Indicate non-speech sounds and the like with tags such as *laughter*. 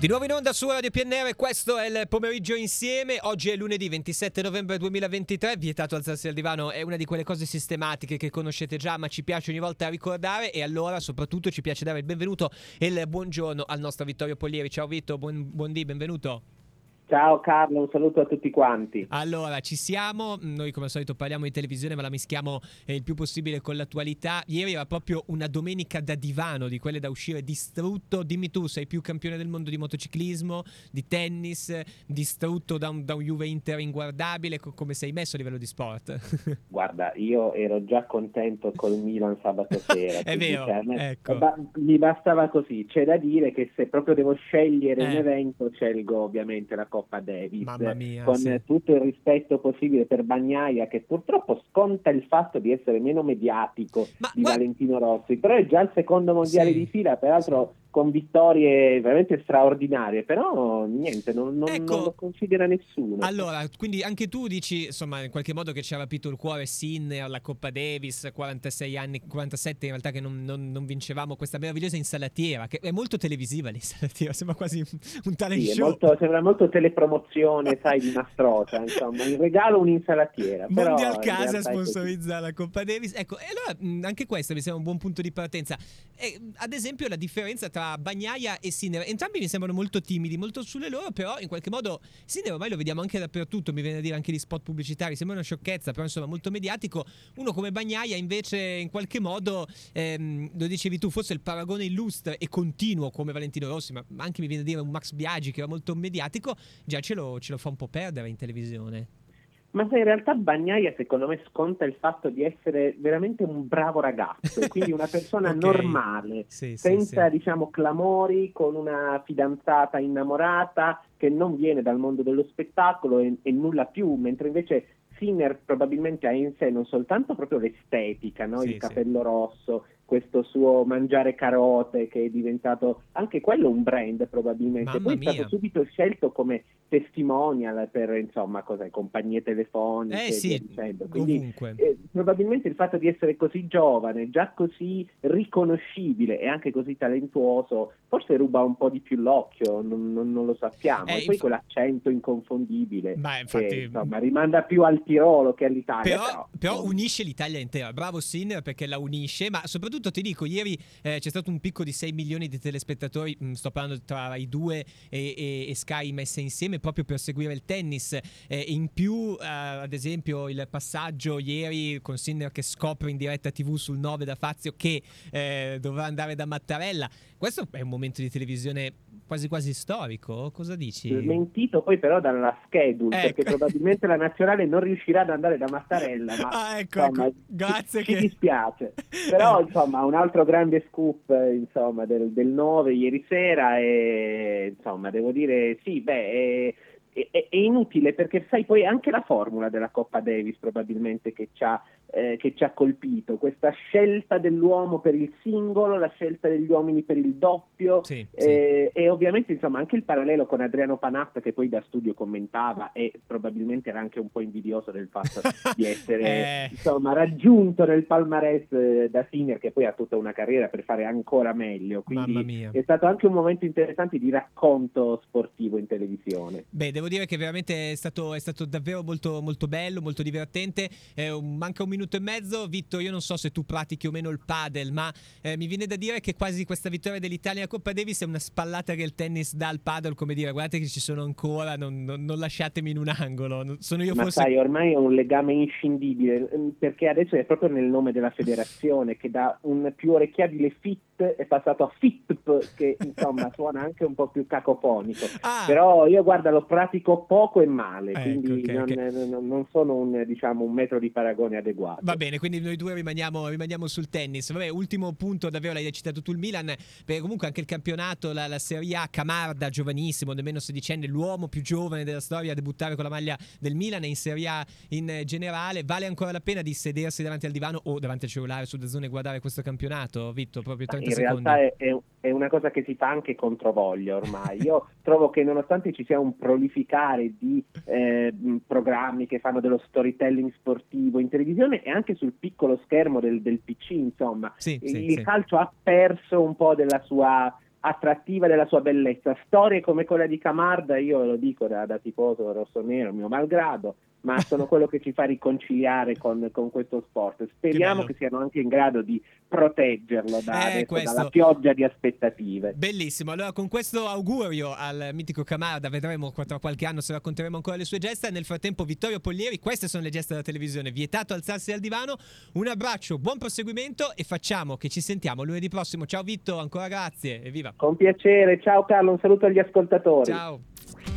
Di nuovo in onda su Radio PNR, questo è il pomeriggio insieme, oggi è lunedì 27 novembre 2023, vietato alzarsi al divano è una di quelle cose sistematiche che conoscete già ma ci piace ogni volta ricordare e allora soprattutto ci piace dare il benvenuto e il buongiorno al nostro Vittorio Polieri, ciao Vitto, buon, buondì, benvenuto. Ciao Carlo, un saluto a tutti quanti. Allora, ci siamo, noi come al solito parliamo di televisione ma la mischiamo eh, il più possibile con l'attualità. Ieri era proprio una domenica da divano, di quelle da uscire distrutto. Dimmi tu, sei più campione del mondo di motociclismo, di tennis, distrutto da un, da un Juve Inter inguardabile, co- come sei messo a livello di sport? *laughs* Guarda, io ero già contento col Milan sabato *laughs* sera. È vero, me- ecco. ba- mi bastava così. C'è da dire che se proprio devo scegliere un Eh. evento, scelgo ovviamente la Coppa Davis. Mia, con sì. tutto il rispetto possibile per Bagnaia, che purtroppo sconta il fatto di essere meno mediatico Ma di Valentino Rossi, però è già il secondo mondiale Sì. di fila, peraltro con vittorie veramente straordinarie, però niente, non, non- Ecco. non lo considera nessuno. Allora, quindi anche tu dici, insomma, in qualche modo che ci ha rapito il cuore Sinner, la Coppa Davis, 46 anni, 47 in realtà che non, non- non vincevamo questa meravigliosa insalatiera, che è molto televisiva l'insalatiera, *laughs* sembra quasi un, talent Sì, molto- sembra molto telepromozione, sai, di Mastrosa, *laughs* insomma, in regalo un'insalatiera. Mondial Casa sponsorizza la Coppa Davis. Ecco, e allora anche questo mi sembra un buon punto di partenza. E, ad esempio, la differenza tra Bagnaia e Sinner. Entrambi mi sembrano molto timidi, molto sulle loro, però in qualche modo Sinner ormai lo vediamo anche dappertutto. Mi viene a dire anche gli spot pubblicitari. Sembra una sciocchezza, però insomma, molto mediatico. Uno come Bagnaia, invece, in qualche modo, ehm, lo dicevi tu, forse il paragone illustre e continuo come Valentino Rossi, ma anche mi viene a dire un Max Biaggi che era molto mediatico, già ce lo, ce lo fa un po' perdere in televisione. Ma sai, in realtà Bagnaia secondo me sconta il fatto di essere veramente un bravo ragazzo, *laughs* quindi una persona Ok. normale, Sì, sì, senza sì. diciamo clamori, con una fidanzata innamorata che non viene dal mondo dello spettacolo e, e nulla più, mentre invece Sinner probabilmente ha in sé non soltanto proprio l'estetica, no? Sì, il sì. capello rosso, questo suo mangiare carote che è diventato anche quello un brand probabilmente, Mamma poi è mia. stato subito scelto come testimonial per insomma cos'è, compagnie telefoniche Eh sì. Quindi eh, probabilmente il fatto di essere così giovane, già così riconoscibile e anche così talentuoso, forse ruba un po' di più l'occhio, non, non- non lo sappiamo. Eh, e poi inf- quell'accento inconfondibile Ma infatti- che insomma, rimanda più al Tirolo che all'Italia. Però, Però, però unisce l'Italia intera. Bravo Sinner perché la unisce. Ma soprattutto ti dico, ieri eh, c'è stato un picco di 6 milioni di telespettatori. mh, sto parlando tra i due e, e- e Sky messe insieme proprio per seguire il tennis. Eh, in più, eh, ad esempio, il passaggio ieri con Sinner che scopre in diretta TV sul 9 da Fazio che eh, dovrà andare da Mattarella. Questo è un momento di televisione quasi quasi storico. Cosa dici? Smentito poi però dalla schedule, Ecco. perché probabilmente la nazionale non riuscirà ad andare da Mattarella, ma *laughs* Ah, ecco, insomma, ecco. Grazie ci, che- ci dispiace. Però Eh. Insomma un altro grande scoop eh, insomma, del, del 9 ieri sera e insomma devo dire sì, beh, è, inutile perché sai poi anche la formula della Coppa Davis probabilmente che ci ha eh, che ci ha colpito, questa scelta dell'uomo per il singolo, la scelta degli uomini per il doppio, Sì, sì. eh, e ovviamente insomma anche il parallelo con Adriano Panatta che poi da studio commentava e probabilmente era anche un po' invidioso del fatto *laughs* di essere Eh. insomma raggiunto nel palmarès eh, da Sinner che poi ha tutta una carriera per fare ancora meglio quindi Mamma mia. è stato anche un momento interessante di racconto sportivo in televisione Beh, devo dire che veramente è stato, è stato davvero molto, molto bello, molto divertente. Eh, manca un minuto e mezzo. Vittor, io non so se tu pratichi o meno il padel, ma eh, mi viene da dire che quasi questa vittoria dell'Italia Coppa Davis è una spallata che il tennis dà al padel, come dire, guardate che ci sono ancora, non, non- non lasciatemi in un angolo. Sono io ma forse... sai ormai è un legame inscindibile ehm, perché adesso è proprio nel nome della federazione che da un più orecchiabile fit è passato a FITP che insomma *laughs* suona anche un po' più cacofonico Ah, però io guarda lo pratico poco e male Ecco, quindi ok, non, ok. non- non sono un, diciamo, un metro di paragone adeguato Va bene, quindi noi due rimaniamo, rimaniamo sul tennis. Vabbè, ultimo punto, davvero l'hai citato tu il Milan, perché comunque anche il campionato, la, la Serie A, Camarda, giovanissimo, nemmeno sedicenne, l'uomo più giovane della storia a debuttare con la maglia del Milan e in Serie A in generale. Vale ancora la pena di sedersi davanti al divano o davanti al cellulare su zone e guardare questo campionato? Vitto, proprio 30 in secondi. realtà è, è- è una cosa che si fa anche controvoglia ormai. Io trovo che nonostante ci sia un prolificare di eh, programmi che fanno dello storytelling sportivo in televisione e anche sul piccolo schermo del, del PC, insomma, Sì, sì, il sì. calcio ha perso un po' della sua attrattiva della sua bellezza. Storie come quella di Camarda, io lo dico da, da tifoso rosso-nero, mio malgrado, ma *laughs* sono quello che ci fa riconciliare con, con questo sport. Speriamo che, che, siano anche in grado di proteggerlo da, eh, adesso, dalla pioggia di aspettative. Bellissimo, allora con questo augurio al mitico Camarda vedremo tra qualche anno se racconteremo ancora le sue gesta. Nel frattempo Vittorio Pollieri, queste sono le gesta della televisione, vietato alzarsi dal divano. Un abbraccio, buon proseguimento e facciamo che ci sentiamo lunedì prossimo. Ciao Vitto, ancora grazie e viva. Con piacere, ciao Carlo, un saluto agli ascoltatori. Ciao.